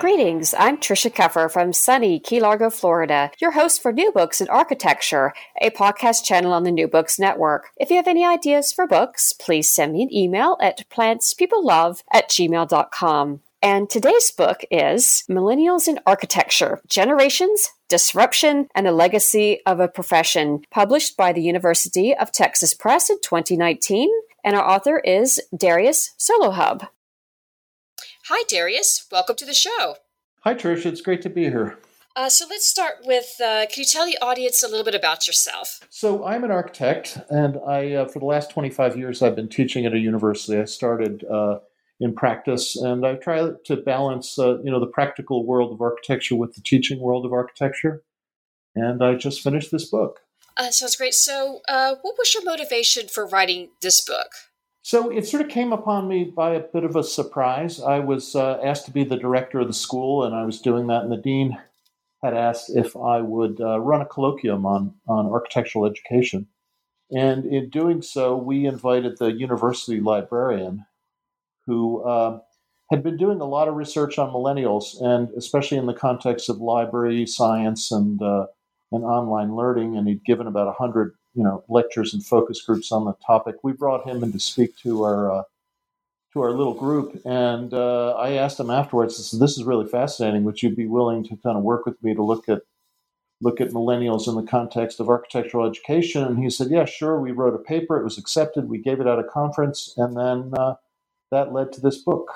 Greetings, I'm Trisha Keffer from sunny Key Largo, Florida, your host for New Books in Architecture, a podcast channel on the New Books Network. If you have any ideas for books, please send me an email at plantspeoplelove at gmail.com. And today's book is Millennials in Architecture Generations, Disruption, and the Legacy of a Profession, published by the University of Texas Press in 2019. And our author is Darius Sollohub. Hi, Darius. Welcome to the show. Hi, Trish. It's great to be here. Uh, so let's start with uh, can you tell the audience a little bit about yourself? So, I'm an architect, and I, uh, for the last 25 years, I've been teaching at a university. I started uh, in practice, and I try to balance, uh, you know, the practical world of architecture with the teaching world of architecture. And I just finished this book. Uh, sounds great. So, what was your motivation for writing this book? So it sort of came upon me by a bit of a surprise. I was uh, asked to be the director of the school, and I was doing that, and the dean had asked if I would uh, run a colloquium on, on architectural education. And in doing so, we invited the university librarian who uh, had been doing a lot of research on millennials, and especially in the context of library science and, uh, and online learning. And he'd given about 100 you know lectures and focus groups on the topic. We brought him in to speak to our uh, to our little group, and uh, I asked him afterwards. I said, "This is really fascinating. Would you be willing to kind of work with me to look at look at millennials in the context of architectural education?" And he said, "Yeah, sure." We wrote a paper. It was accepted. We gave it at a conference, and then uh, that led to this book.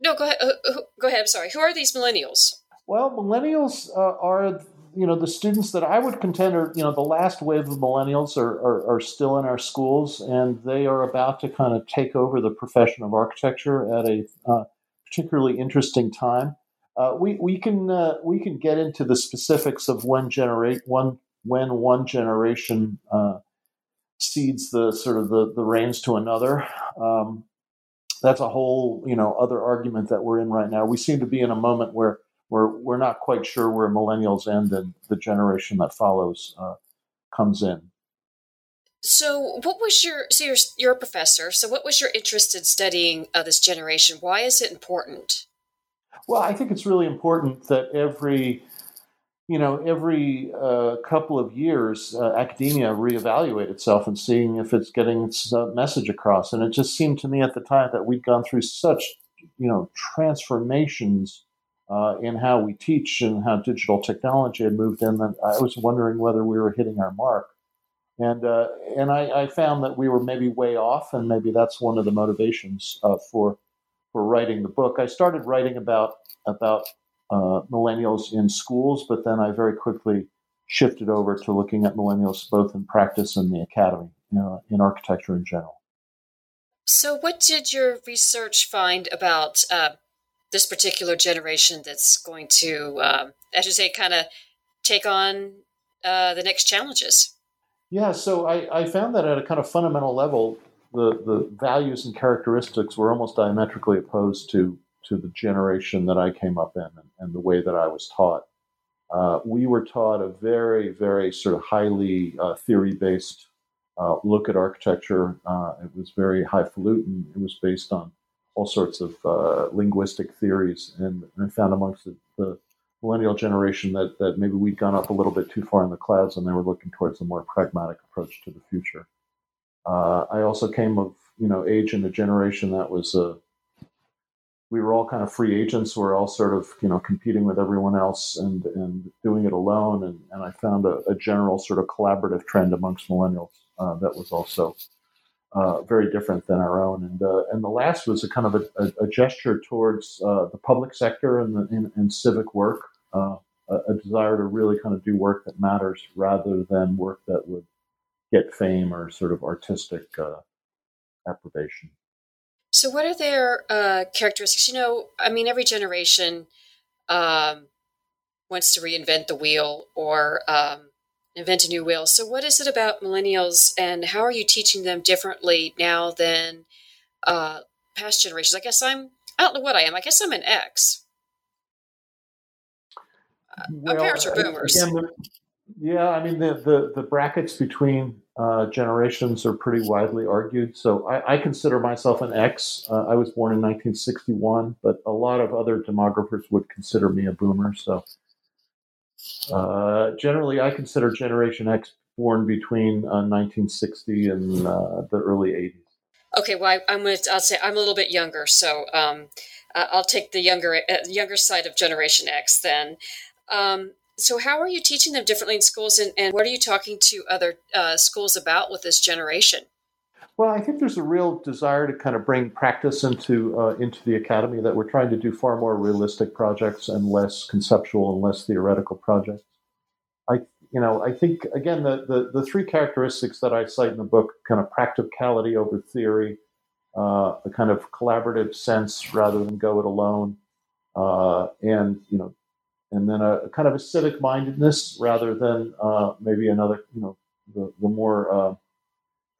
No, go ahead. Uh, go ahead. I'm sorry. Who are these millennials? Well, millennials uh, are you know the students that I would contend are you know the last wave of millennials are, are, are still in our schools and they are about to kind of take over the profession of architecture at a uh, particularly interesting time. Uh, we we can uh, we can get into the specifics of when generate one when one generation uh, cedes the sort of the the reins to another. Um, that's a whole you know other argument that we're in right now. We seem to be in a moment where we're we're not quite sure where millennials end and the generation that follows uh, comes in. So, what was your so you're you're a professor? So, what was your interest in studying uh, this generation? Why is it important? Well, I think it's really important that every you know every uh, couple of years, uh, academia reevaluate itself and seeing if it's getting its uh, message across. And it just seemed to me at the time that we'd gone through such you know transformations uh, in how we teach and how digital technology had moved in, I was wondering whether we were hitting our mark. And uh, and I, I, found that we were maybe way off, and maybe that's one of the motivations uh, for for writing the book. I started writing about about uh, millennials in schools, but then I very quickly shifted over to looking at millennials both in practice and the academy, you know, in architecture in general. So, what did your research find about uh, this particular generation that's going to, um, as you say, kind of take on uh, the next challenges? Yeah, so I, I found that at a kind of fundamental level, the, the values and characteristics were almost diametrically opposed to, to the generation that I came up in and, and the way that I was taught. Uh, we were taught a very, very sort of highly uh, theory based uh, look at architecture. Uh, it was very highfalutin. It was based on all sorts of uh, linguistic theories, and I found amongst the, the, millennial generation that that maybe we'd gone up a little bit too far in the clouds, and they were looking towards a more pragmatic approach to the future. Uh, I also came of you know age in a generation that was uh, we were all kind of free agents. We are all sort of you know competing with everyone else and and doing it alone. And, and I found a, a general sort of collaborative trend amongst millennials uh, that was also uh, very different than our own. And uh, and the last was a kind of a, a, a gesture towards uh, the public sector and, the, and, and civic work, uh, a, a, desire to really kind of do work that matters rather than work that would get fame or sort of artistic uh, approbation. So, what are their uh, characteristics? You know, I mean, every generation um, wants to reinvent the wheel or um, invent a new wheel. So, what is it about millennials, and how are you teaching them differently now than uh, past generations? I guess I'm. I don't know what I am. I guess I'm an X. Well, Our parents are boomers. Again, yeah, I mean the, the, the brackets between uh, generations are pretty widely argued. So I, I consider myself an X. Uh, I was born in 1961, but a lot of other demographers would consider me a boomer. So uh, generally, I consider Generation X born between 1960 uh, and uh, the early 80s. Okay, well, I, am to. I'll say I'm a little bit younger, so um, I'll take the younger uh, younger side of Generation X then. Um, so, how are you teaching them differently in schools, and, and what are you talking to other uh, schools about with this generation? Well, I think there's a real desire to kind of bring practice into uh, into the academy. That we're trying to do far more realistic projects and less conceptual and less theoretical projects. I, you know, I think again the the, the three characteristics that I cite in the book: kind of practicality over theory, uh, a kind of collaborative sense rather than go it alone, uh, and you know, and then a, a kind of a civic mindedness rather than uh, maybe another, you know, the, the more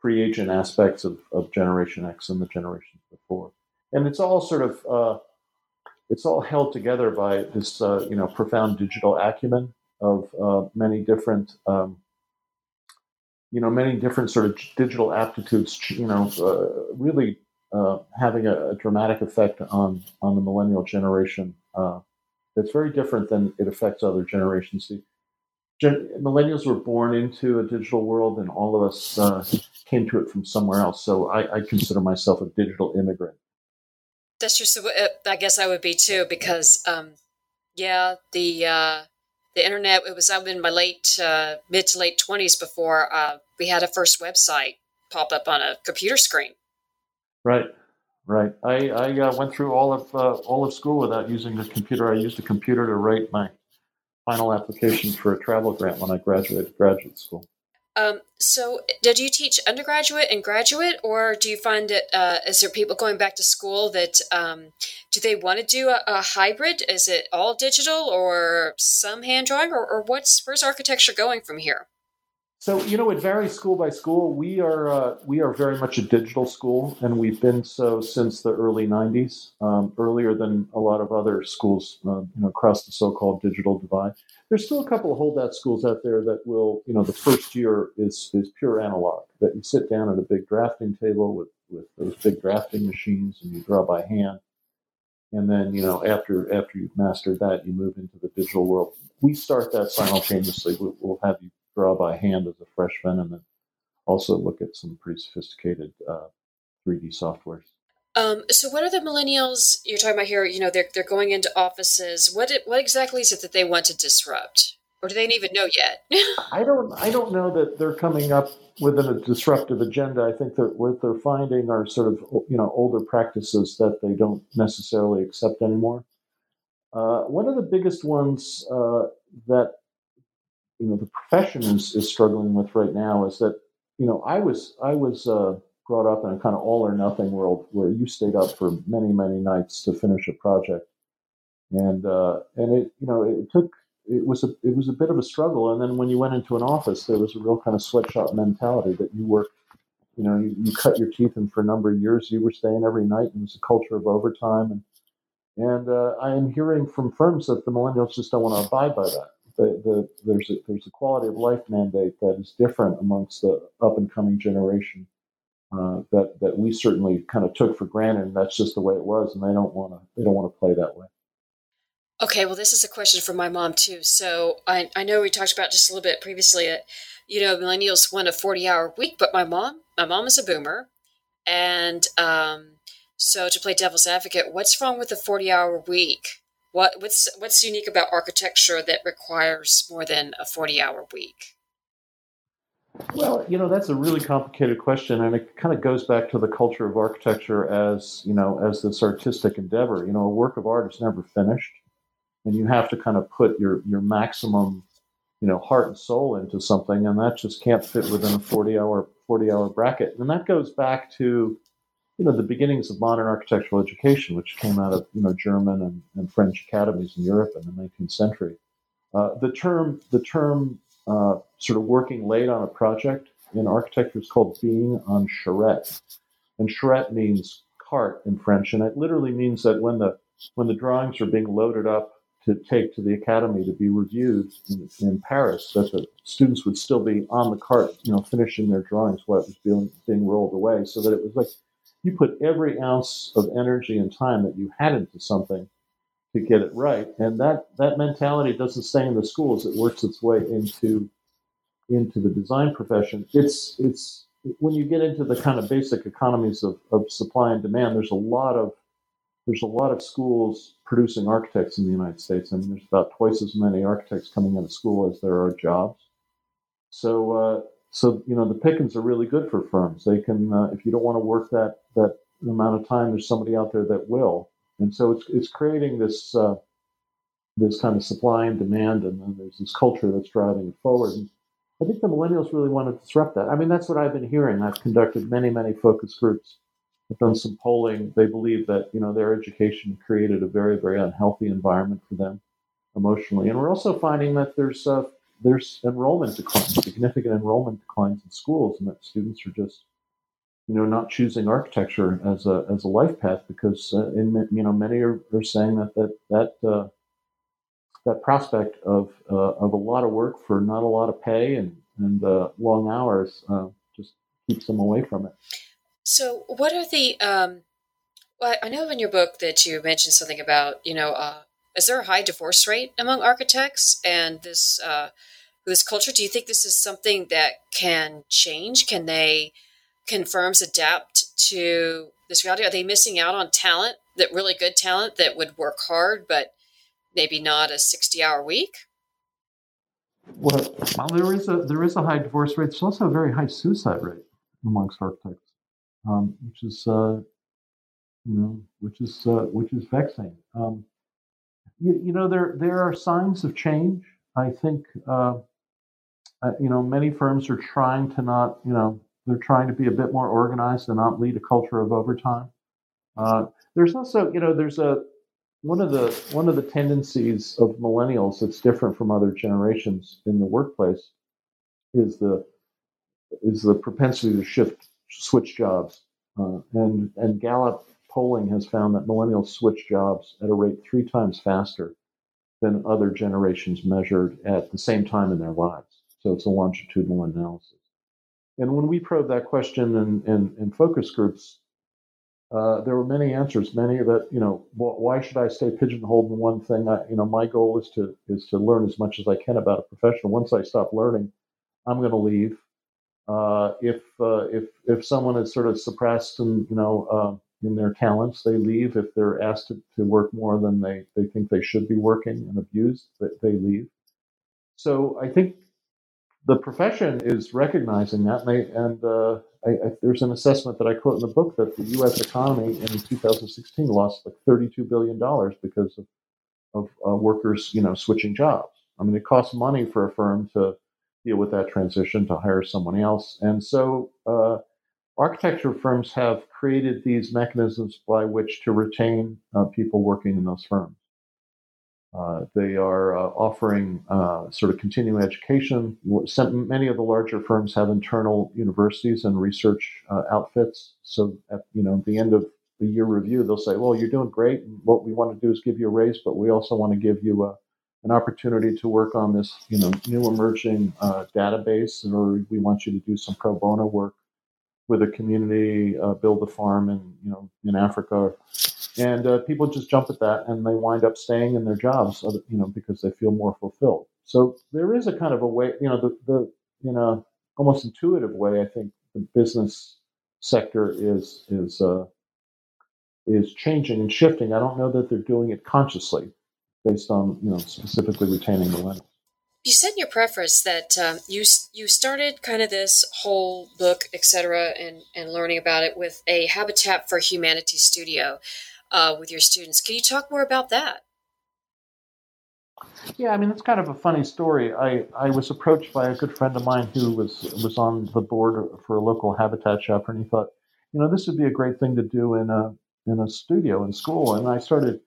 uh, free agent aspects of, of Generation X and the generations before. And it's all sort of, uh, it's all held together by this, uh, you know, profound digital acumen of uh, many different, um, you know, many different sort of digital aptitudes, you know, uh, really having a, a, dramatic effect on, on the millennial generation it's very different than it affects other generations. Millennials were born into a digital world, and all of us uh, came to it from somewhere else. So I, I, consider myself a digital immigrant. That's just, uh, I guess I would be too, because um, yeah, the uh, the internet. It was I'm in my late uh, mid to late twenties before uh, we had a first website pop up on a computer screen. Right. Right. I, I uh, went through all of uh, all of school without using a computer. I used a computer to write my final application for a travel grant when I graduated graduate school. Um, so, did you teach undergraduate and graduate, or do you find that uh, is there people going back to school that um, do they want to do a, a, hybrid? Is it all digital or some hand drawing, or, or what's where's architecture going from here? So you know, it varies school by school. We are uh, we are very much a digital school, and we've been so since the early '90s, um, earlier than a lot of other schools, uh, you know, across the so-called digital divide. There's still a couple of holdout schools out there that will, you know, the first year is is pure analog. That you sit down at a big drafting table with with those big drafting machines, and you draw by hand. And then, you know, after after you've mastered that, you move into the digital world. We start that simultaneously. We'll, we'll have you draw by hand as a freshman, and then also look at some pretty sophisticated uh, 3D softwares. Um, so, what are the millennials you're talking about here? You know, they're they're going into offices. What it, what exactly is it that they want to disrupt, or do they even know yet? I don't I don't know that they're coming up with a disruptive agenda. I think that what they're finding are sort of you know older practices that they don't necessarily accept anymore. Uh, one of the biggest ones uh, that you know the profession is, is struggling with right now is that you know I was I was uh, brought up in a kind of all or nothing world where you stayed up for many many nights to finish a project, and uh, and it you know it took it was a it was a bit of a struggle, and then when you went into an office, there was a real kind of sweatshop mentality that you worked. You know, you, you cut your teeth, and for a number of years, you were staying every night, and it was a culture of overtime. And and uh, I am hearing from firms that the millennials just don't want to abide by that the, the, there's a, there's a quality of life mandate that is different amongst the up and coming generation uh, that that we certainly kind of took for granted, and that's just the way it was, and they don't want to they don't want to play that way. Okay, well, this is a question from my mom too. So I I know we talked about just a little bit previously that you know millennials want a forty hour week, but my mom my mom is a boomer, and um, So to play devil's advocate, what's wrong with the 40-hour week? What what's what's unique about architecture that requires more than a 40-hour week? Well, you know, that's a really complicated question, and it kind of goes back to the culture of architecture as you know, as this artistic endeavor. You know, a work of art is never finished, and you have to kind of put your your maximum, you know, heart and soul into something, and that just can't fit within a forty hour forty hour bracket. And that goes back to, you know, the beginnings of modern architectural education, which came out of you know German and, and French academies in Europe in the nineteenth century. Uh, the term the term uh, sort of working late on a project in architecture is called being on charrette. And charrette means cart in French, and it literally means that when the when the drawings are being loaded up to take to the academy to be reviewed in, in Paris, that the students would still be on the cart, you know, finishing their drawings while it was being, being rolled away. So that it was like you put every ounce of energy and time that you had into something to get it right. And that that mentality doesn't stay in the schools; it works its way into into the design profession. It's it's when you get into the kind of basic economies of, of supply and demand. There's a lot of there's a lot of schools producing architects in the United States. I mean, there's about twice as many architects coming out of school as there are jobs. So, uh, so you know, the pickings are really good for firms. They can, uh, if you don't want to work that that amount of time, there's somebody out there that will. And so it's, it's creating this, uh, this kind of supply and demand, and then there's this culture that's driving it forward. And I think the millennials really want to disrupt that. I mean, that's what I've been hearing. I've conducted many, many focus groups. I've done some polling. They believe that you know their education created a very, very unhealthy environment for them emotionally, and we're also finding that there's uh, there's enrollment declines, significant enrollment declines in schools, and that students are just you know, not choosing architecture as a as a life path because uh, in you know many are, are saying that that that uh, that prospect of uh, of a lot of work for not a lot of pay and and uh, long hours uh, just keeps them away from it. So, what are the? Um, well, I know in your book that you mentioned something about you know, uh, is there a high divorce rate among architects and this this culture? Do you think this is something that can change? Can they? can firms adapt to this reality? Are they missing out on talent that really good talent that would work hard, but maybe not a 60 hour week? Well, well, there is a there is a high divorce rate. There's also a very high suicide rate amongst architects, um, which is uh, you know which is uh, which is vexing. Um, you, you, know there there are signs of change. I think uh, uh you know many firms are trying to not you know they're trying to be a bit more organized and not lead a culture of overtime. Uh, there's also, you know, there's a one of the one of the tendencies of millennials that's different from other generations in the workplace is the is the propensity to shift switch jobs. Uh, and and Gallup polling has found that millennials switch jobs at a rate three times faster than other generations measured at the same time in their lives. So it's a longitudinal analysis. And when we probed that question in, in, in focus groups, uh, there were many answers. Many that you know, why should I stay pigeonholed in one thing? I, you know, my goal is to is to learn as much as I can about a profession. Once I stop learning, I'm going to leave. Uh, if uh, if if someone is sort of suppressed and you know uh, in their talents, they leave. If they're asked to, to work more than they, they think they should be working and abused, they, they leave. So I think the profession is recognizing that, and, they, and uh, I, I, there's an assessment that I quote in the book that the U.S. economy in 2016 lost like 32 billion dollars because of, of uh, workers, you know, switching jobs. I mean, it costs money for a firm to deal with that transition to hire someone else, and so uh, architecture firms have created these mechanisms by which to retain uh, people working in those firms. Uh, they are uh, offering uh, sort of continuing education. Many of the larger firms have internal universities and research uh, outfits. So, at you know, the end of the year review, they'll say, "Well, you're doing great. What we want to do is give you a raise, but we also want to give you a, an opportunity to work on this, you know, new emerging uh, database, or we want you to do some pro bono work with a community, uh, build a farm in you know in Africa." and uh, people just jump at that and they wind up staying in their jobs you know because they feel more fulfilled so there is a kind of a way you know the, the in a almost intuitive way i think the business sector is is uh, is changing and shifting. I don't know that they're doing it consciously, based on you know specifically retaining the millennials. You said in your preface that um, you you started kind of this whole book, etc., and and learning about it with a Habitat for Humanity studio uh, with your students. Can you talk more about that? Yeah, I mean it's kind of a funny story. I, I was approached by a good friend of mine who was was on the board for a local habitat chapter, and he thought, you know, this would be a great thing to do in a in a studio in school. And I started,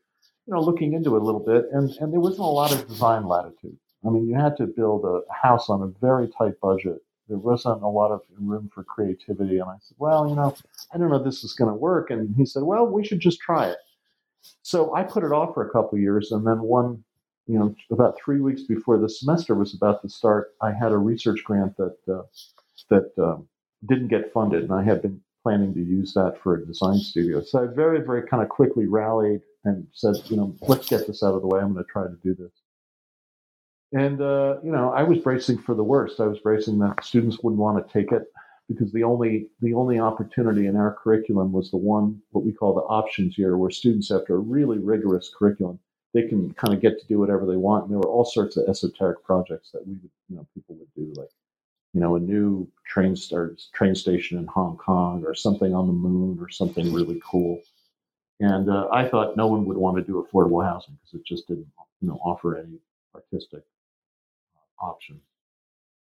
you know, looking into it a little bit, and and there wasn't a lot of design latitude. I mean, you had to build a house on a very tight budget. There wasn't a lot of room for creativity. And I said, well, you know, I don't know if this is going to work. And he said, well, we should just try it. So I put it off for a couple years. And then one, you know, about three weeks before the semester was about to start, I had a research grant that, uh, that um, didn't get funded. And I had been planning to use that for a design studio. So I very, very kind of quickly rallied and said, you know, let's get this out of the way. I'm going to try to do this. And, uh, you know, I was bracing for the worst. I was bracing that students wouldn't want to take it because the only the only opportunity in our curriculum was the one what we call the options year, where students after a really rigorous curriculum they can kind of get to do whatever they want. And there were all sorts of esoteric projects that we would, you know, people would do, like, you know, a new train stars, train station in Hong Kong or something on the moon or something really cool. And uh, I thought no one would want to do affordable housing because it just didn't, you know, offer any artistic option.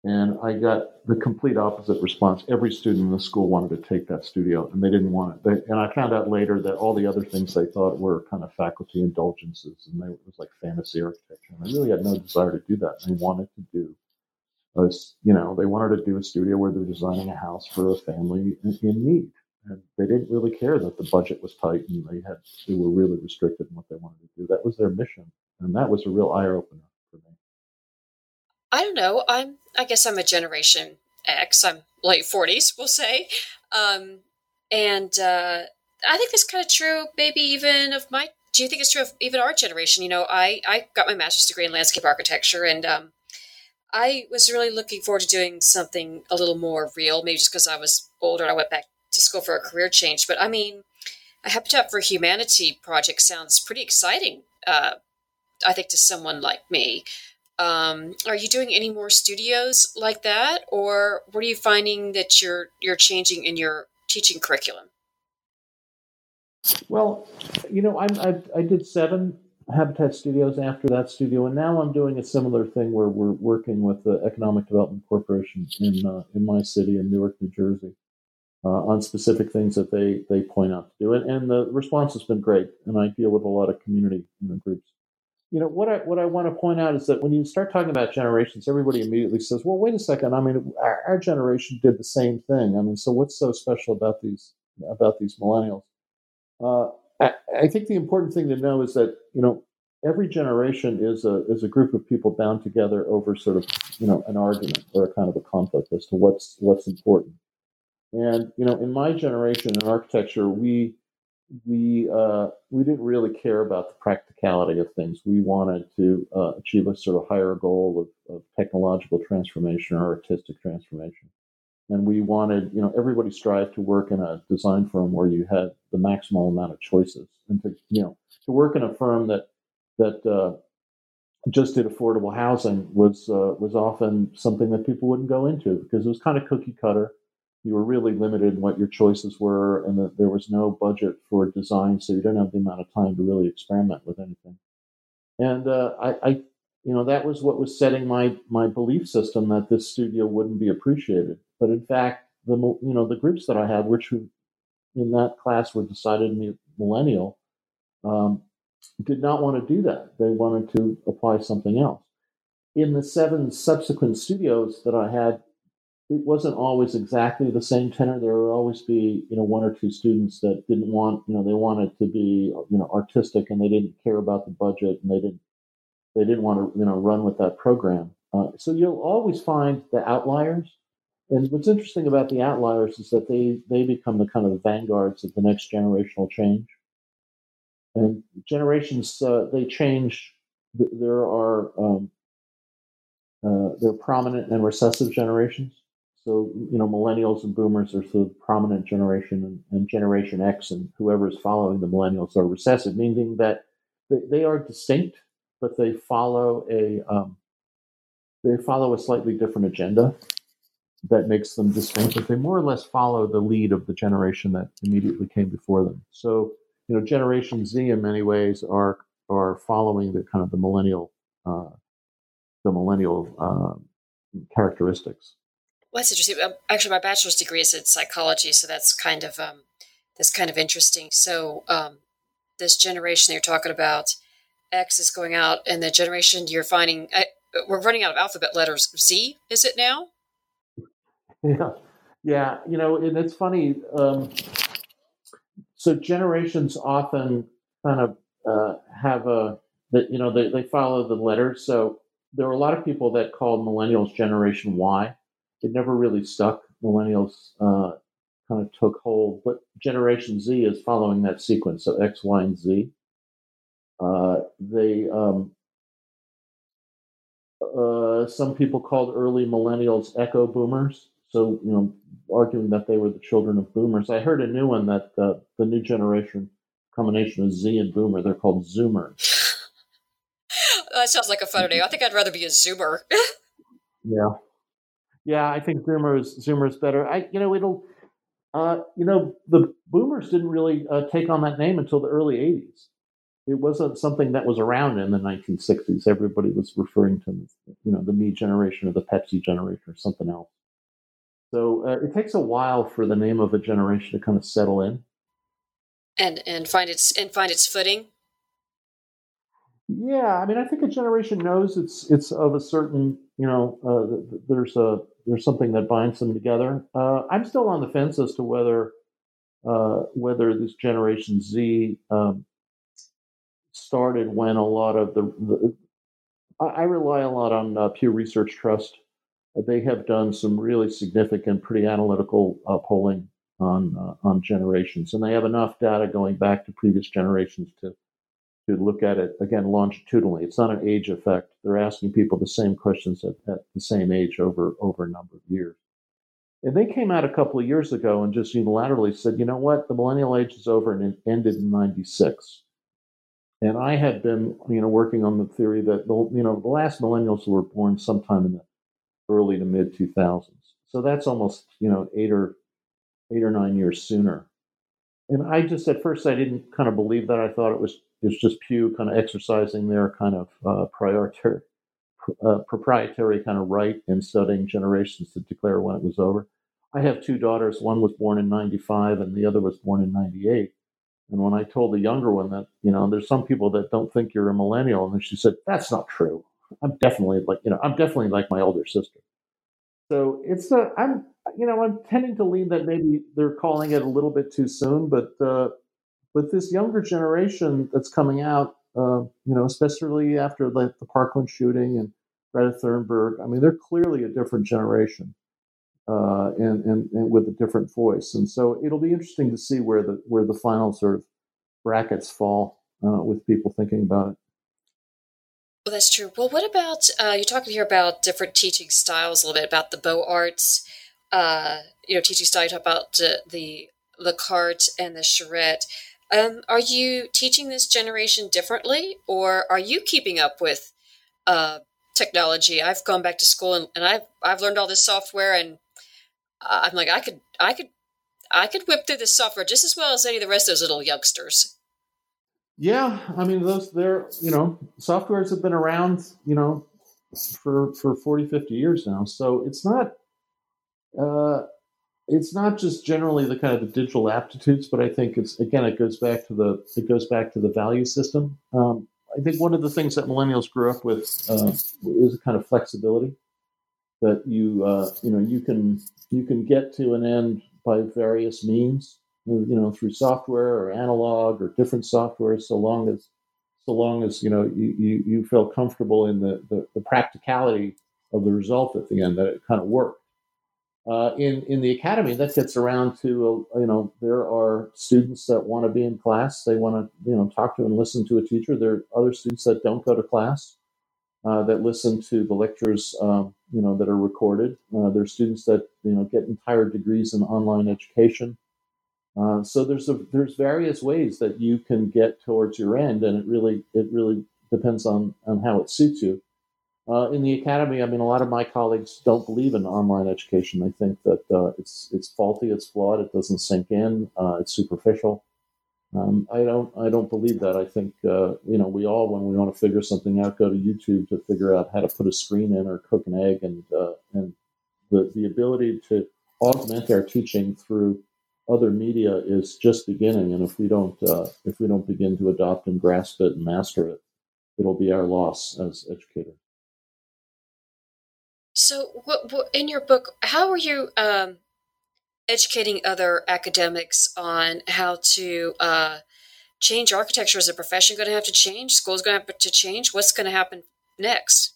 And I got the complete opposite response. Every student in the school wanted to take that studio, and they didn't want it. They, and I found out later that all the other things they thought were kind of faculty indulgences, and they, it was like fantasy architecture. And I really had no desire to do that. They wanted to do, a, you know, they wanted to do a studio where they're designing a house for a family in, in need, and they didn't really care that the budget was tight and they had they were really restricted in what they wanted to do. That was their mission, and that was a real eye opener. I don't know. I'm. I guess I'm a Generation X. I'm late forties, we'll say, um, and uh, I think that's kind of true. Maybe even of my. Do you think it's true of even our generation? You know, I I got my master's degree in landscape architecture, and um, I was really looking forward to doing something a little more real. Maybe just because I was older and I went back to school for a career change. But I mean, a Habitat for Humanity project sounds pretty exciting. Uh, I think to someone like me. Um, are you doing any more studios like that, or what are you finding that you're you're changing in your teaching curriculum? Well, you know, I'm, I, I did seven Habitat Studios after that studio, and now I'm doing a similar thing where we're working with the Economic Development Corporation in uh, in my city in Newark, New Jersey, uh, on specific things that they they point out to do, and, and the response has been great. And I deal with a lot of community you know, groups you know what I what I want to point out is that when you start talking about generations, everybody immediately says, "Well, wait a second. I mean, our, our generation did the same thing. I mean, so what's so special about these about these millennials?" Uh, I, I, think the important thing to know is that you know every generation is a is a group of people bound together over sort of you know an argument or a kind of a conflict as to what's what's important. And you know, in my generation in architecture, we we uh, we didn't really care about the practicality of things. We wanted to uh, achieve a sort of higher goal of, of, technological transformation or artistic transformation, and we wanted you know everybody strived to work in a design firm where you had the maximal amount of choices, and to you know to work in a firm that that uh, just did affordable housing was uh, was often something that people wouldn't go into because it was kind of cookie cutter you were really limited in what your choices were, and that there was no budget for design, so you didn't have the amount of time to really experiment with anything. And uh, I, I, you know, that was what was setting my my belief system that this studio wouldn't be appreciated. But in fact, the you know the groups that I had, which in that class were decidedly millennial, um, did not want to do that. They wanted to apply something else. In the seven subsequent studios that I had, it wasn't always exactly the same tenor. There would always be, you know, one or two students that didn't want, you know, they wanted to be, you know, artistic and they didn't care about the budget and they didn't, they didn't want to, you know, run with that program. Uh, so you'll always find the outliers. And what's interesting about the outliers is that they they become the kind of vanguards of the next generational change. And generations uh, they change. There are um, uh, there are prominent and recessive generations So, you know, millennials and boomers are sort of prominent generation, and, and Generation X and whoever is following the millennials are recessive, meaning that they, they are distinct, but they follow a um, they follow a slightly different agenda that makes them distinct, but they more or less follow the lead of the generation that immediately came before them. So, you know, Generation Z in many ways are are following the kind of the millennial uh, the millennial uh, characteristics. Well, that's interesting. Um, actually, my bachelor's degree is in psychology, so that's kind of um, that's kind of interesting. So, um, this generation that you're talking about, X is going out, and the generation you're finding, I, we're running out of alphabet letters. Z is it now? Yeah, yeah. You know, and it's funny. Um, so generations often kind of uh, have a that you know they, they follow the letters. So there are a lot of people that called millennials Generation Y. It never really stuck. Millennials uh, kind of took hold, but Generation Z is following that sequence. So X, Y, and Z. Uh, they um, uh, some people called early millennials echo boomers. So you know, arguing that they were the children of boomers. I heard a new one that uh, the new generation combination of Z and boomer. They're called Zoomers. that sounds like a fun name. I think I'd rather be a Zoomer. yeah, yeah. I think Zoomers Zoomers better. I you know it'll. Uh, you know, the boomers didn't really uh, take on that name until the early 80s it wasn't something that was around in the 1960s. Everybody was referring to, you know, the me generation or the Pepsi generation or something else. So uh, it takes a while for the name of a generation to kind of settle in, and and find its and find its footing. Yeah, I mean, I think a generation knows it's it's of a certain, you know, uh, there's a there's something that binds them together. Uh, I'm still on the fence as to whether uh, whether this Generation Z um, started when a lot of the, the I, rely a lot on uh, Pew Research Trust. They have done some really significant, pretty analytical polling on uh, on generations, and they have enough data going back to previous generations to to look at it again longitudinally. It's not an age effect. They're asking people the same questions at, at the same age over over a number of years. And they came out a couple of years ago and just unilaterally said, you know what, the millennial age is over and it ended in '96. And I had been, you know, working on the theory that the, you know, the last millennials were born sometime in the early to mid 2000s. So that's almost, you know, eight or eight or nine years sooner. And I just at first I didn't kind of believe that. I thought it was it was just Pew kind of exercising their kind of uh, uh, proprietary kind of right in studying generations to declare when it was over. I have two daughters. One was born in '95, and the other was born in '98. And when I told the younger one that, you know, there's some people that don't think you're a millennial, and she said, that's not true. I'm definitely like, you know, I'm definitely like my older sister. So it's, uh, I'm, you know, I'm tending to lean that maybe they're calling it a little bit too soon, but, uh, but this younger generation that's coming out, uh, you know, especially after like the Parkland shooting and Greta Thunberg, I mean, they're clearly a different generation uh, and, and, and with a different voice. And so it'll be interesting to see where the where the final sort of brackets fall uh, with people thinking about it. Well, that's true. Well, what about uh, you're talking here about different teaching styles a little bit about the Beaux Arts, uh, you know, teaching style. You talk about uh, the Le Carte and the Charrette. Um, are you teaching this generation differently, or are you keeping up with uh, technology? I've gone back to school and, and I've I've learned all this software, and I'm like, I could, I could, I could whip through this software just as well as any of the rest of those little youngsters. Yeah, I mean, those they're you know, softwares have been around, you know, for for 40, 50 years now. So it's not, uh, it's not just generally the kind of the digital aptitudes, but I think it's again, it goes back to the it goes back to the value system. Um, I think one of the things that millennials grew up with uh, is a kind of flexibility that you uh, you know you can you can get to an end by various means you know through software or analog or different software so long as so long as you know you, you, you feel comfortable in the, the, the, practicality of the result at the end that it kind of worked uh, in in the academy that gets around to uh, you know there are students that want to be in class they want to you know talk to and listen to a teacher there are other students that don't go to class uh, that listen to the lectures, um, you know, that are recorded. Uh, are students that you know get entire degrees in online education. Uh, so there's a, there's various ways that you can get towards your end, and it really it really depends on on how it suits you. Uh, in the academy, I mean, a lot of my colleagues don't believe in online education. They think that uh, it's it's faulty, it's flawed, it doesn't sink in, uh, it's superficial. Um, I don't I don't believe that. I think uh, you know we all when we want to figure something out go to YouTube to figure out how to put a screen in or cook an egg and uh, and the the ability to augment our teaching through other media is just beginning. And if we don't uh, if we don't begin to adopt and grasp it and master it, it'll be our loss as educators. So, what, what, in your book, how are you um, educating other academics on how to uh, change architecture? As a profession going to have to change? School's going to have to change? What's going to happen next?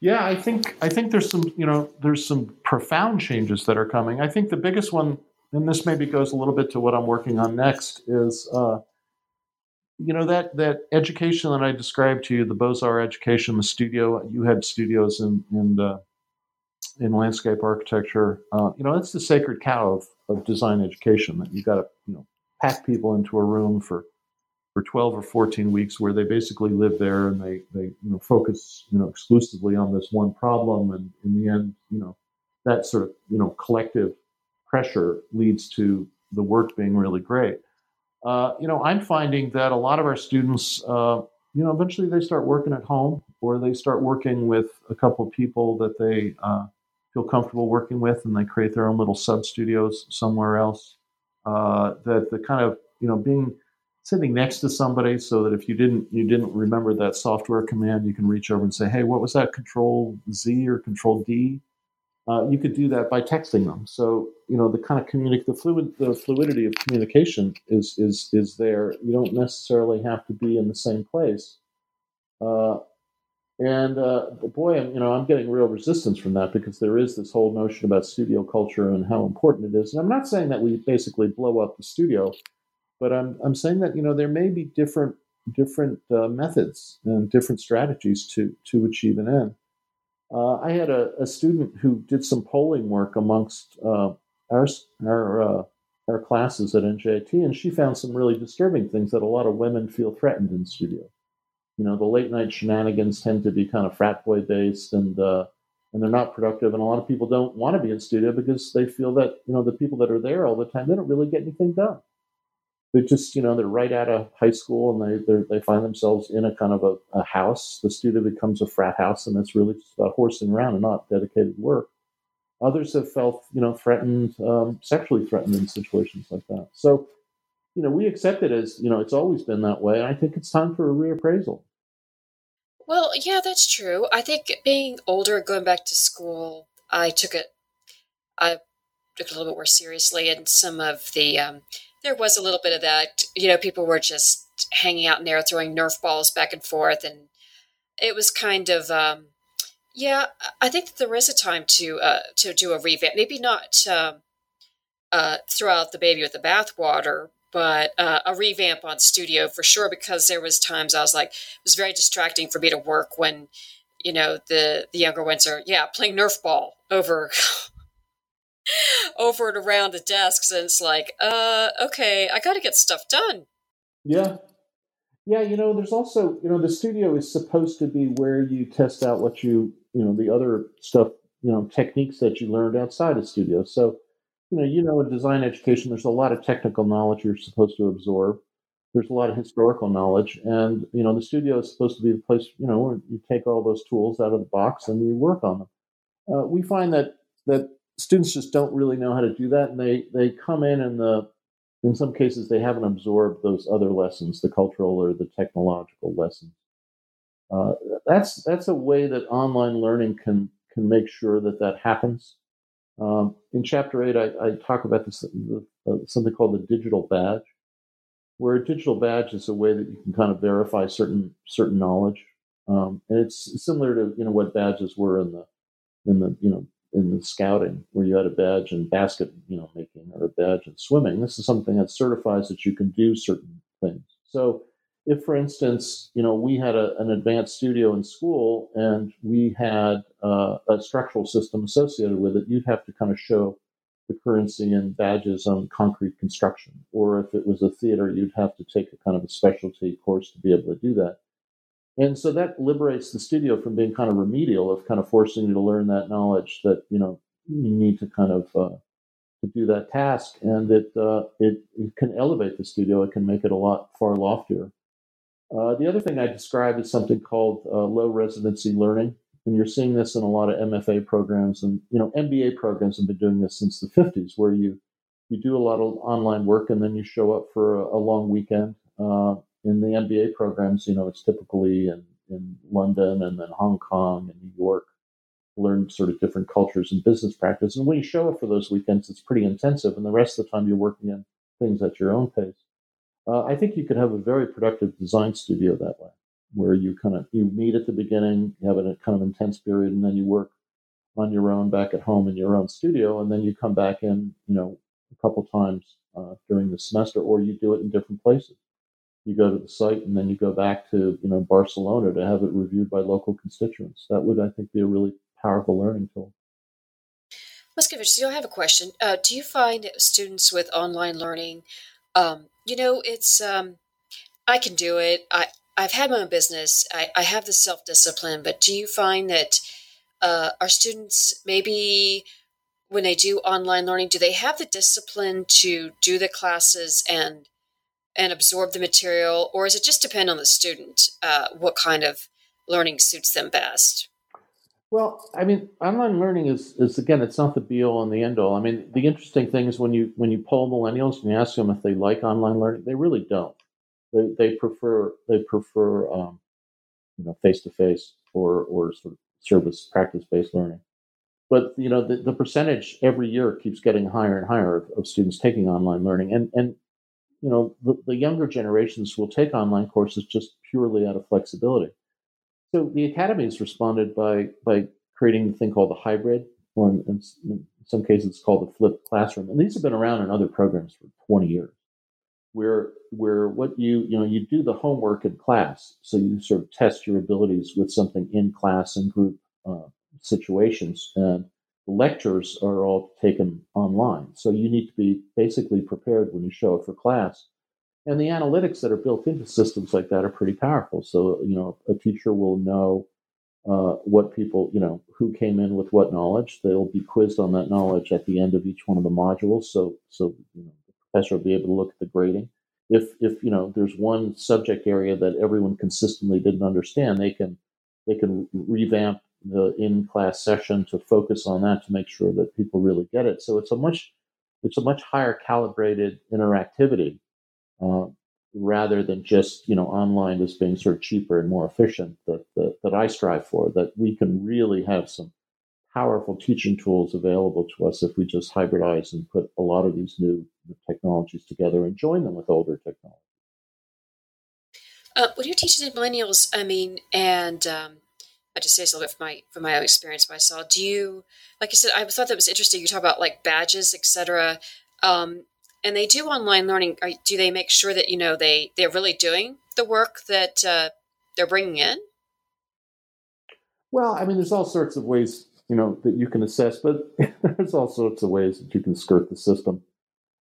Yeah i think i think there's some you know there's some profound changes that are coming. I think the biggest one and this maybe goes a little bit to what i'm working on next is uh, you know that that education that i described to you the beaux-arts education the studio you had studios in in uh, in landscape architecture. Uh, you know, it's the sacred cow of, of design education that you've got to, you know, pack people into a room for for 12 or 14 weeks where they basically live there and they, they you know focus you know exclusively on this one problem and in the end you know that sort of you know collective pressure leads to the work being really great uh, you know i'm finding that a lot of our students uh, you know eventually they start working at home or they start working with a couple of people that they uh, feel comfortable working with, and they create their own little sub studios somewhere else. Uh, that the kind of you know being sitting next to somebody so that if you didn't you didn't remember that software command, you can reach over and say, "Hey, what was that? Control Z or Control D?" Uh, you could do that by texting them. So you know the kind of communic the fluid the fluidity of communication is is is there. You don't necessarily have to be in the same place. Uh, and uh, boy, I'm, you know, I'm getting real resistance from that because there is this whole notion about studio culture and how important it is. And I'm not saying that we basically blow up the studio, but I'm I'm saying that you know there may be different different uh, methods and different strategies to to achieve an end. Uh, I had a, a, student who did some polling work amongst uh, our our uh, our classes at NJIT, and she found some really disturbing things that a lot of women feel threatened in studio you know the late night shenanigans tend to be kind of frat boy based and uh, and they're not productive. And a lot of people don't want to be in studio because they feel that you know the people that are there all the time they don't really get anything done. They just you know they're right out of high school and they they find themselves in a kind of a, a house. The studio becomes a frat house and it's really just about horsing around and not dedicated work. Others have felt you know threatened um, sexually threatened in situations like that. So you know, we accept it as, you know, it's always been that way. I think it's time for a reappraisal. Well, yeah, that's true. I think being older, going back to school, I took it, I took it a little bit more seriously. And some of the, um, there was a little bit of that, you know, people were just hanging out in there, throwing Nerf balls back and forth. And it was kind of, um, yeah, I think that there is a time to, uh, to do a revamp. Maybe not, um, uh, throw out the baby with the bathwater, but uh, a revamp on studio for sure because there was times I was like it was very distracting for me to work when you know the the younger ones are yeah playing Nerf ball over over and around the desks and it's like uh okay I got to get stuff done. Yeah. Yeah, you know, there's also, you know, the studio is supposed to be where you test out what you, you know, the other stuff, you know, techniques that you learned outside of studio. So, you know, you know, in design education, there's a lot of technical knowledge you're supposed to absorb. There's a lot of historical knowledge, and you know, the studio is supposed to be the place, you know, where you take all those tools out of the box and you work on them. Uh, we find that that students just don't really know how to do that, and they they come in and the in some cases they haven't absorbed those other lessons, the cultural or the technological lessons. Uh, that's that's a way that online learning can can make sure that that happens. Um, in chapter eight, I, I talk about this uh, something called the digital badge, where a digital badge is a way that you can kind of verify certain certain knowledge, um, and it's similar to you know what badges were in the in the you know in the scouting, where you had a badge in basket you know making or a badge in swimming. This is something that certifies that you can do certain things. So if, for instance, you know, we had a, an advanced studio in school and we had uh, a structural system associated with it, you'd have to kind of show the currency and badges on concrete construction. Or if it was a theater, you'd have to take a kind of a specialty course to be able to do that. And so that liberates the studio from being kind of remedial, of kind of forcing you to learn that knowledge that you know you need to kind of uh, to do that task, and it, uh, it it can elevate the studio. It can make it a lot far loftier. Uh, the other thing I describe is something called uh, low residency learning, and you're seeing this in a lot of MFA programs, and you know MBA programs have been doing this since the 50s, where you you do a lot of online work and then you show up for a, a long weekend. Uh, in the MBA programs, you know, it's typically in, in London and then Hong Kong and New York learn sort of different cultures and business practice. And when you show up for those weekends, it's pretty intensive. And the rest of the time, you're working on things at your own pace. Uh, I think you could have a very productive design studio that way, where you kind of you meet at the beginning, you have a kind of intense period, and then you work on your own back at home in your own studio, and then you come back in, you know, a couple times uh, during the semester, or you do it in different places. You go to the site, and then you go back to you know Barcelona to have it reviewed by local constituents. That would, I think, be a really powerful learning tool. Muskevich, so I have a question. Uh, do you find students with online learning, um, you know, it's um, I can do it. I I've had my own business. I, I have the self discipline, but do you find that uh, our students maybe when they do online learning, do they have the discipline to do the classes and and absorb the material, or does it just depend on the student uh, what kind of learning suits them best? Well, I mean, online learning is, is again, it's not the be all and the end all. I mean, the interesting thing is when you when you poll millennials and you ask them if they like online learning, they really don't. They, they prefer they prefer um, you know face to face or or sort of service practice based learning. But you know the, the percentage every year keeps getting higher and higher of, of students taking online learning, and and you know the, the younger generations will take online courses just purely out of flexibility so the academy has responded by by creating the thing called the hybrid, or in, in, some cases it's called the flipped classroom. And these have been around in other programs for 20 years, where where what you you know you do the homework in class, so you sort of test your abilities with something in class and group uh, situations, and lectures are all taken online. So you need to be basically prepared when you show up for class and the analytics that are built into systems like that are pretty powerful. So, you know, a teacher will know uh, what people, you know, who came in with what knowledge. They'll be quizzed on that knowledge at the end of each one of the modules. So, so you know, the professor will be able to look at the grading. If, if you know, there's one subject area that everyone consistently didn't understand, they can they can revamp the in-class session to focus on that to make sure that people really get it. So it's a much it's a much higher calibrated interactivity uh, rather than just you know online as being sort of cheaper and more efficient that, that, that I strive for. That we can really have some powerful teaching tools available to us if we just hybridize and put a lot of these new technologies together and join them with older technology. Uh, when you're teaching millennials, I mean, and um, I just say this a little bit from my from my own experience, but I saw. Do you, like you said, I thought that was interesting. You talk about like badges, etc. Um, and they do online learning, do they make sure that you know they they're really doing the work that uh, they're bringing in? Well, I mean, there's all sorts of ways you know that you can assess, but there's all sorts of ways that you can skirt the system.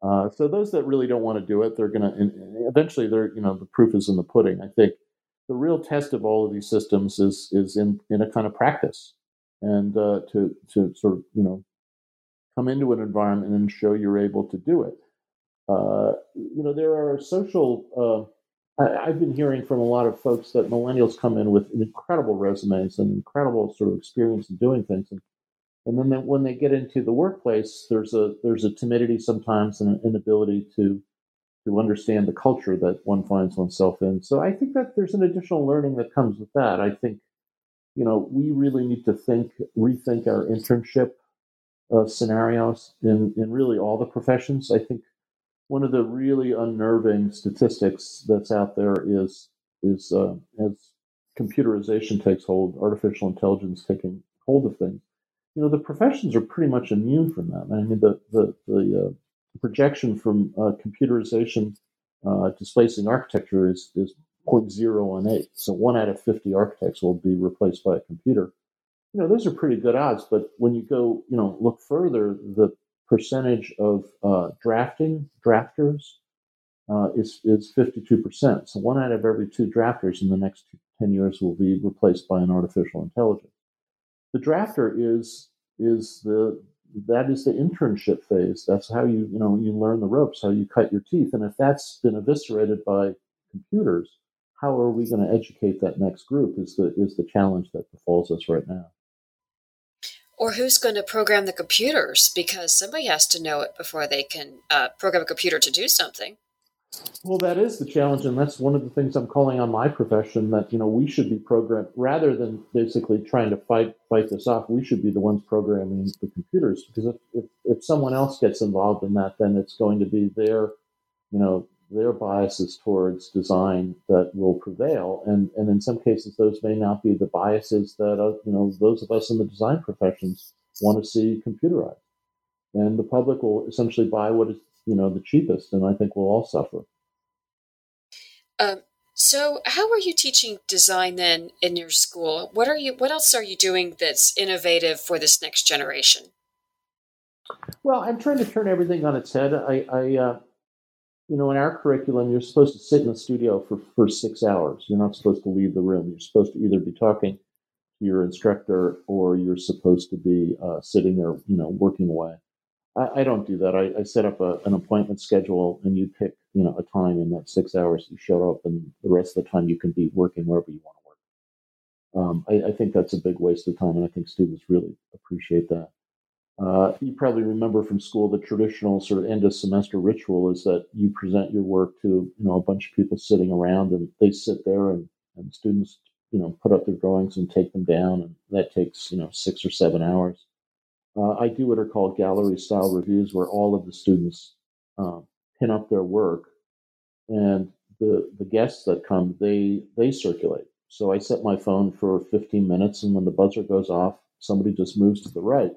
Uh, so those that really don't want to do it, they're going to eventually. They're you know the proof is in the pudding. I think the real test of all of these systems is is in in a kind of practice, and uh, to to sort of you know come into an environment and show you're able to do it. Uh, you know, there are social. Uh, I, have been hearing from a lot of folks that millennials come in with incredible resumes and incredible sort of experience in doing things, and and then they, when they get into the workplace, there's a there's a timidity sometimes and an inability to to understand the culture that one finds oneself in. So I think that there's an additional learning that comes with that. I think, you know, we really need to think, rethink our internship uh, scenarios in, in really all the professions. I think one of the really unnerving statistics that's out there is is uh, as computerization takes hold, artificial intelligence taking hold of things. You know, the professions are pretty much immune from that. I mean, the the the, uh, projection from uh, computerization uh, displacing architecture is is 0.018. So one out of 50 architects will be replaced by a computer. You know, those are pretty good odds. But when you go, you know, look further, the percentage of uh, drafting drafters uh, is is 52%. So one out of every two drafters in the next 10 years will be replaced by an artificial intelligence. The drafter is is the that is the internship phase. That's how you you know you learn the ropes, how you cut your teeth. And if that's been eviscerated by computers, how are we going to educate that next group? Is the is the challenge that befalls us right now. Or who's going to program the computers? Because somebody has to know it before they can uh, program a computer to do something. Well, that is the challenge, and that's one of the things I'm calling on my profession. That you know we should be programmed rather than basically trying to fight fight this off. We should be the ones programming the computers because if, if, if someone else gets involved in that, then it's going to be their you know their biases towards design that will prevail, and and in some cases those may not be the biases that uh, you know those of us in the design professions want to see computerized, and the public will essentially buy what is you know the cheapest, and I think we'll all suffer. Um, so, how are you teaching design then in your school? What are you? What else are you doing that's innovative for this next generation? Well, I'm trying to turn everything on its head. I, I uh, you know, in our curriculum, you're supposed to sit in the studio for, for six hours. You're not supposed to leave the room. You're supposed to either be talking to your instructor or you're supposed to be uh, sitting there, you know, working away. I, I don't do that. I, I set up a, an appointment schedule, and you pick you know a time in that six hours you show up, and the rest of the time you can be working wherever you want to work. Um, I, I, think that's a big waste of time, and I think students really appreciate that. Uh, you probably remember from school the traditional sort of end of semester ritual is that you present your work to you know a bunch of people sitting around, and they sit there, and, and students you know put up their drawings and take them down, and that takes you know six or seven hours. Uh, I do what are called gallery style reviews, where all of the students uh, pin up their work, and the the guests that come they they circulate. So I set my phone for 15 minutes, and when the buzzer goes off, somebody just moves to the right.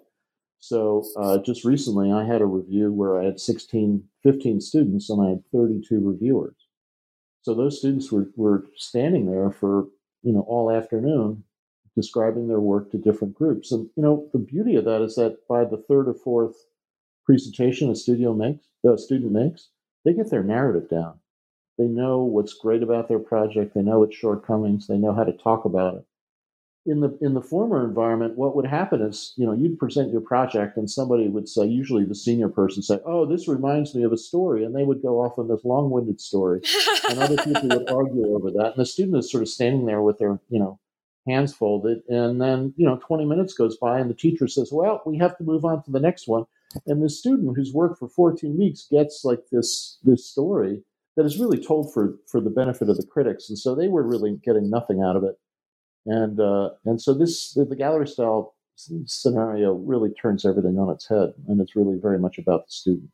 So uh, just recently, I had a review where I had 16, 15 students, and I had 32 reviewers. So those students were, were standing there for you know all afternoon describing their work to different groups. And you know, the beauty of that is that by the third or fourth presentation a studio makes, the student makes, they get their narrative down. They know what's great about their project. They know its shortcomings. They know how to talk about it. In the in the former environment, what would happen is, you know, you'd present your project, and somebody would say, usually the senior person say, "Oh, this reminds me of a story," and they would go off on this long-winded story, and other people would argue over that, and the student is sort of standing there with their, you know, hands folded. And then, you know, 20 minutes goes by and the teacher says, well, we have to move on to the next one. And the student who's worked for 14 weeks gets like this, this story that is really told for, for the benefit of the critics. And so they were really getting nothing out of it. And, uh, and so this, the, gallery style scenario really turns everything on its head. And it's really very much about the student.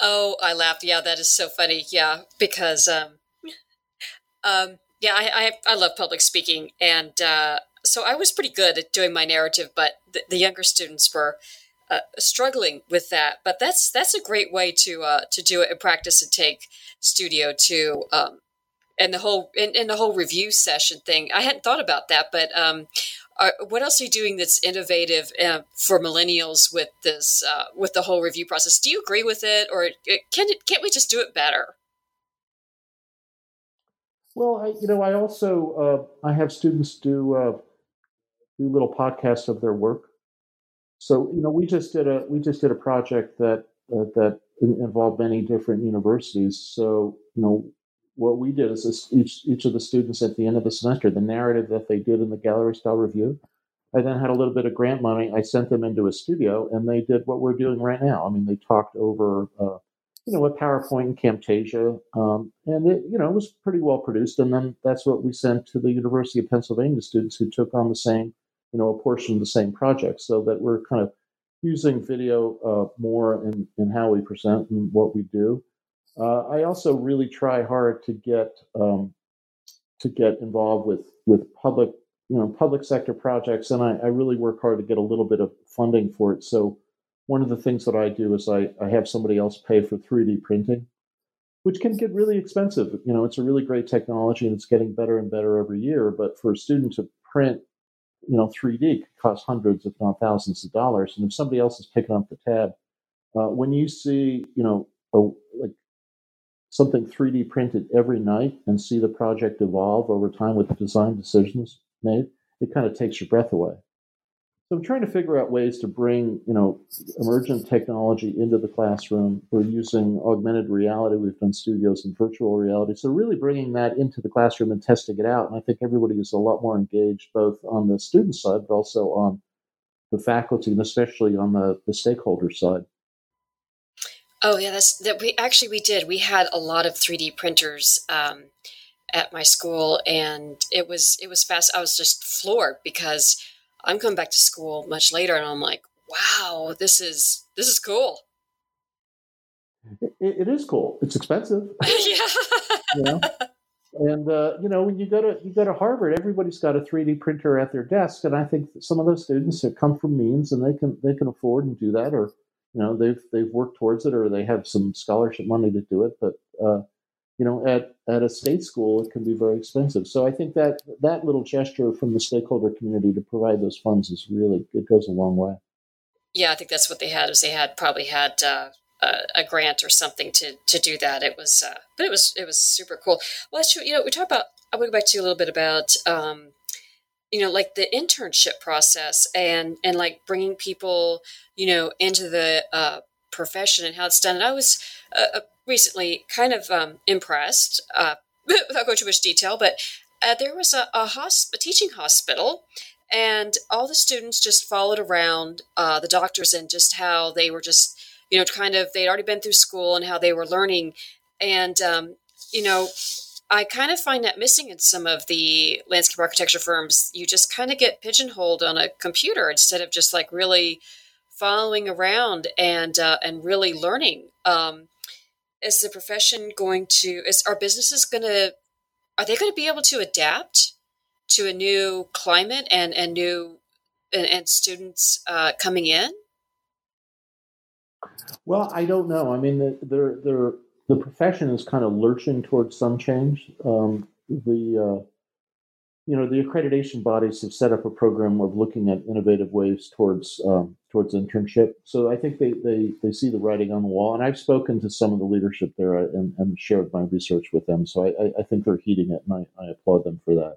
Oh, I laughed. Yeah, that is so funny. Yeah, because um, um, yeah, I, I, I love public speaking, and uh, so I was pretty good at doing my narrative, but the, the younger students were uh, struggling with that. But that's that's a great way to uh, to do it and practice and take studio to um, and the whole in, in the whole review session thing. I hadn't thought about that, but um, are, what else are you doing that's innovative uh, for millennials with this uh, with the whole review process? Do you agree with it, or can it, can't we just do it better? Well, I, you know, I also uh, I have students do uh, do little podcasts of their work. So you know, we just did a we just did a project that uh, that involved many different universities. So you know, what we did is this, each each of the students at the end of the semester, the narrative that they did in the gallery style review. I then had a little bit of grant money. I sent them into a studio, and they did what we're doing right now. I mean, they talked over uh, you know, a PowerPoint and Camtasia, um, and it, you know, it was pretty well produced. And then that's what we sent to the University of Pennsylvania students who took on the same, you know, a portion of the same project, so that we're kind of using video uh, more in, in how we present and what we do. Uh, I also really try hard to get um, to get involved with with public, you know, public sector projects, and I, I really work hard to get a little bit of funding for it. So one of the things that I do is I, I have somebody else pay for 3D printing. which can get really expensive. You know, it's a really great technology and it's getting better and better every year. But for a student to print, you know, 3D could cost hundreds, if not thousands of dollars. And if somebody else is picking up the tab, uh, when you see, you know, a, like something 3D printed every night and see the project evolve over time with design decisions made, it kind of takes your breath away. So I'm trying to figure out ways to bring, you know, emergent technology into the classroom. We're using augmented reality. We've done studios in virtual reality. So really bringing that into the classroom and testing it out. And I think everybody is a lot more engaged, both on the student side, but also on the faculty and especially on the, the stakeholder side. Oh yeah, that's that. We actually we did. We had a lot of 3D printers um, at my school, and it was it was fast. I was just floored because I'm coming back to school much later, and I'm like, wow, this is this is cool. it, it is cool. It's expensive. yeah. you know? And uh, you know, when you go to you go to Harvard, everybody's got a 3D printer at their desk, and I think some of those students that come from means and they can they can afford and do that, or you know they've they've worked towards it, or they have some scholarship money to do it. But uh, you know, at, at a state school, it can be very expensive. So I think that that little gesture from the stakeholder community to provide those funds is really, it goes a long way. Yeah, I think that's what they had. Was they had probably had uh, a, grant or something to to do that. It was, uh, but it was it was super cool. Well, true. You know, we talk about. I want to go back to you a little bit about, um, you know, like the internship process and and like bringing people, you know, into the uh, profession and how it's done. And I was uh, recently kind of um, impressed, uh, without going too much detail, but uh, there was a, a, hosp- a, teaching hospital, and all the students just followed around uh, the doctors and just how they were just, you know, kind of, they'd already been through school and how they were learning. And, um, you know, I kind of find that missing in some of the landscape architecture firms. You just kind of get pigeonholed on a computer instead of just like really following around and uh, and really learning. Um, is the profession going to is our businesses going to are they going to be able to adapt to a new climate and and new and, and students uh, coming in well i don't know i mean the the, the, profession is kind of lurching towards some change um, the uh, you know, the accreditation bodies have set up a program of looking at innovative ways towards um, towards internship. So I think they, they they see the writing on the wall, and I've spoken to some of the leadership there and, and shared my research with them. So I, I think they're heeding it, and I, I applaud them for that.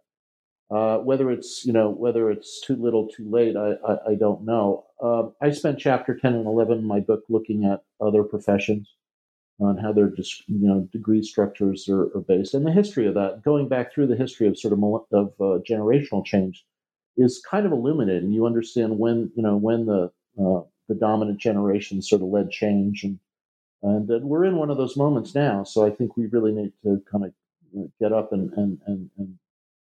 Uh, whether it's you know whether it's too little, too late, I I, I don't know. Uh, I spent chapter ten and eleven in my book looking at other professions on how their you know degree structures are, are, based. And the history of that going back through the history of sort of of uh, generational change is kind of illuminating. You understand when you know when the uh, the dominant generation sort of led change and and we're in one of those moments now. So i think we really need to kind of uh, get up and and and and,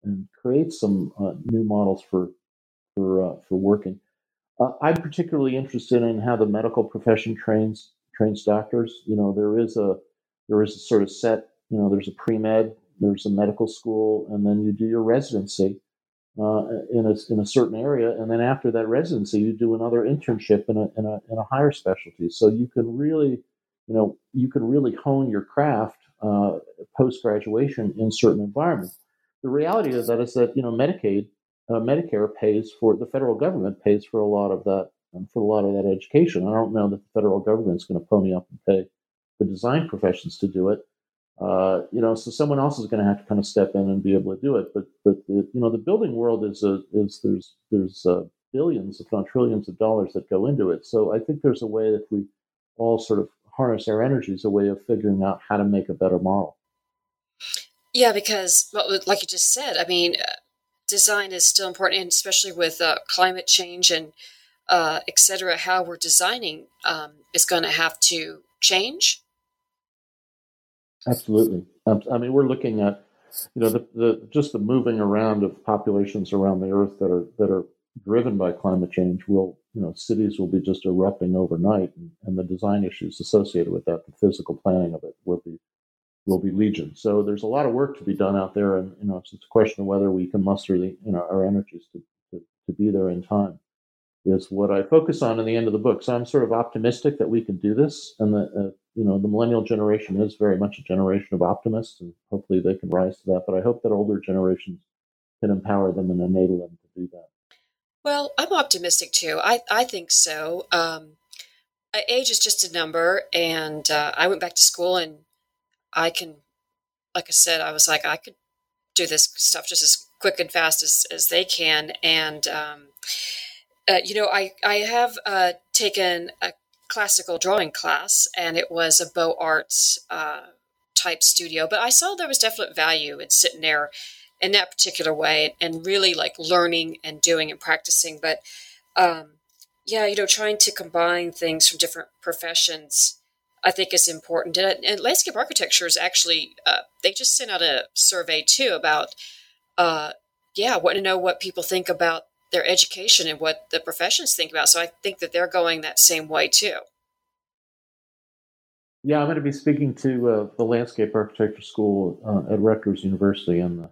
and create some uh, new models for for uh, for working. Uh, i'm particularly interested in how the medical profession trains trains doctors. You know, there is a there is a sort of set. You know, there's a pre med, there's a medical school, and then you do your residency uh, in a in a certain area, and then after that residency, you do another internship in a in a in a higher specialty. So you can really, you know, you can really hone your craft uh, post graduation in certain environments. The reality of that is that you know Medicaid, uh, Medicare pays for the federal government pays for a lot of that for a lot of that education. I don't know that the federal government's going to pony up and pay the design professions to do it. Uh, you know, so someone else is going to have to kind of step in and be able to do it. But but the, you know, the building world is a is there's there's uh, billions, if not trillions, of dollars that go into it. So I think there's a way that we all sort of harness our energies, a way of figuring out how to make a better model. Yeah, because like you just said, I mean, uh, design is still important, and especially with uh, climate change and uh, etc., how we're designing um, is going to have to change. Absolutely. I mean, we're looking at you know the, the just the moving around of populations around the earth that are that are driven by climate change will you know cities will be just erupting overnight and, and, the design issues associated with that the physical planning of it will be will be legion so there's a lot of work to be done out there and you know it's, it's a question of whether we can muster the you know our energies to, to, to be there in time is what I focus on in the end of the book. So I'm sort of optimistic that we can do this, and that uh, you know, the millennial generation is very much a generation of optimists, and hopefully they can rise to that. But I hope that older generations can empower them and enable them to do that. Well, I'm optimistic too. I, I think so. Um, age is just a number, and uh, I went back to school, and I can, like I said, I was like, I could do this stuff just as quick and fast as, as they can. And, um, uh, you know, I, I have uh, taken a classical drawing class, and it was a Beaux-Arts uh, type studio, but I saw there was definite value in sitting there in that particular way and really like learning and doing and practicing. But um, yeah, you know, trying to combine things from different professions, I think is important. And, and landscape architecture is actually, uh, they just sent out a survey too about, uh, yeah, want to know what people think about their education and what the professions think about. So I think that they're going that same way too. Yeah, I'm going to be speaking to uh, the landscape architecture school uh, at Rutgers University in the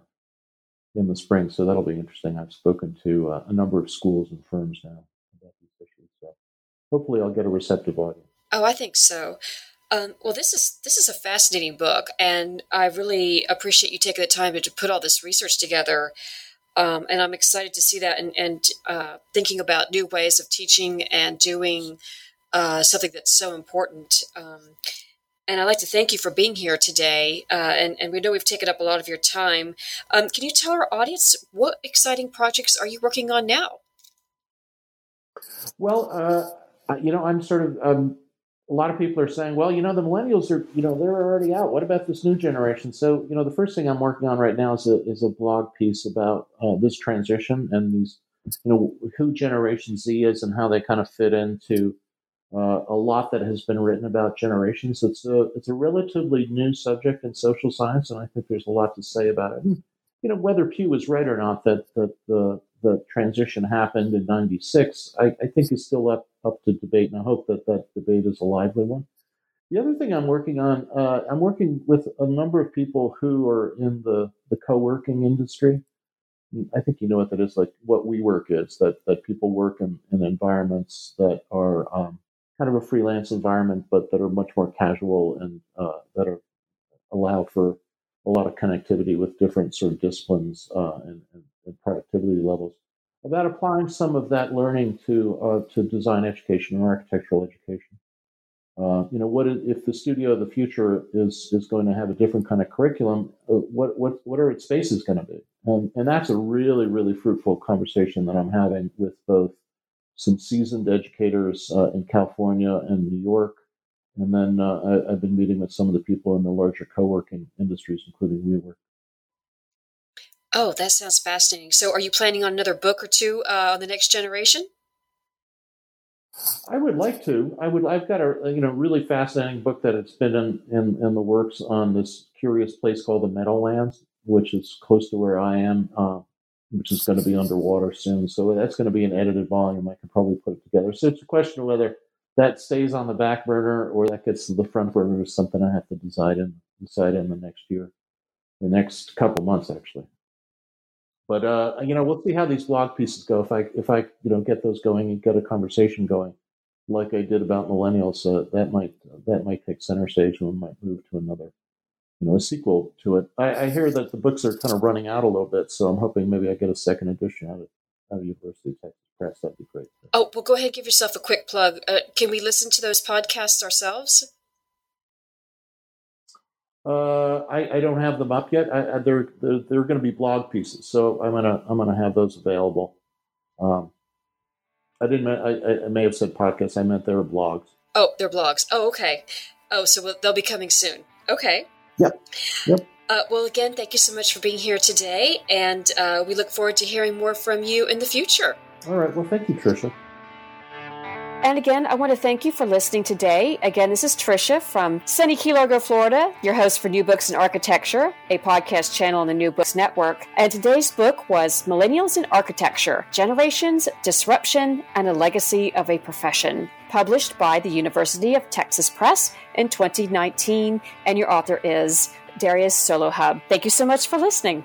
in the spring, so that'll be interesting. I've spoken to uh, a number of schools and firms now about these issues, so hopefully I'll get a receptive audience. Oh, I think so. Um, well, this is this is a fascinating book, and I really appreciate you taking the time to, to put all this research together. Um, and I'm excited to see that and, and uh, thinking about new ways of teaching and doing uh, something that's so important. Um, and I'd like to thank you for being here today. Uh, and, and, we know we've taken up a lot of your time. Um, can you tell our audience what exciting projects are you working on now? Well, uh, you know, I'm sort of. A lot of people are saying, well, you know, the millennials are, you know, they're already out. What about this new generation? So, you know, the first thing I'm working on right now is a is a blog piece about uh, this transition and these, you know, who Generation Z is and how they kind of fit into uh, a lot that has been written about generations. It's a it's a relatively new subject in social science, and I think there's a lot to say about it. And, you know, whether Pew was right or not that that the the transition happened in '96, I, I think is still up up to debate, and I hope that that debate is a lively one. The other thing I'm working on, uh, I'm working with a number of people who are in the the co-working industry. I think you know what that is, like what WeWork is. That that people work in, in environments that are um, kind of a freelance environment, but that are much more casual and uh, that are allow for a lot of connectivity with different sort of disciplines uh, and, and, productivity levels. About applying some of that learning to uh, to design education and architectural education. Uh, you know, what if the studio of the future is is going to have a different kind of curriculum? Uh, what what what are its spaces going to be? And and that's a really really fruitful conversation that I'm having with both some seasoned educators uh, in California and New York. And then uh, I, have been meeting with some of the people in the larger co working industries, including WeWork. Oh, that sounds fascinating. So, are you planning on another book or two uh, on the next generation? I would like to. I would. I've got a you know really fascinating book that it's been in, in, in the works on this curious place called the Meadowlands, which is close to where I am. Uh, which is going to be underwater soon. So that's going to be an edited volume. I can probably put it together. So it's a question of whether that stays on the back burner or that gets to the front burner is something I have to decide in decide in the next year, the next couple months actually. But uh, you know, we'll see how these blog pieces go. If I if I you know get those going and get a conversation going, like I did about millennials, uh, that might that might take center stage and we might move to another you know, a sequel to it. I, I, hear that the books are kind of running out a little bit, so I'm hoping maybe I get a second edition out of, out of University of Texas Press. That'd be great. Oh, well, go ahead and give yourself a quick plug. Uh, can we listen to those podcasts ourselves? Uh, I, I don't have them up yet. I, I, they're they're, they're going to be blog pieces, so I'm gonna I'm gonna have those available. Um, I didn't. I, I may have said podcasts. I meant they were blogs. Oh, they're blogs. Oh, okay. Oh, so they'll be coming soon. Okay. Yep. Yep. Uh, well, again, thank you so much for being here today, and uh, we look forward to hearing more from you in the future. All right. Well, thank you, Tricia. And again, I want to thank you for listening today. Again, this is Tricia from sunny Key Largo, Florida, your host for New Books in Architecture, a podcast channel on the New Books Network. And today's book was Millennials in Architecture Generations, Disruption, and a Legacy of a Profession, published by the University of Texas Press in 2019. And your author is Darius Sollohub. Thank you so much for listening.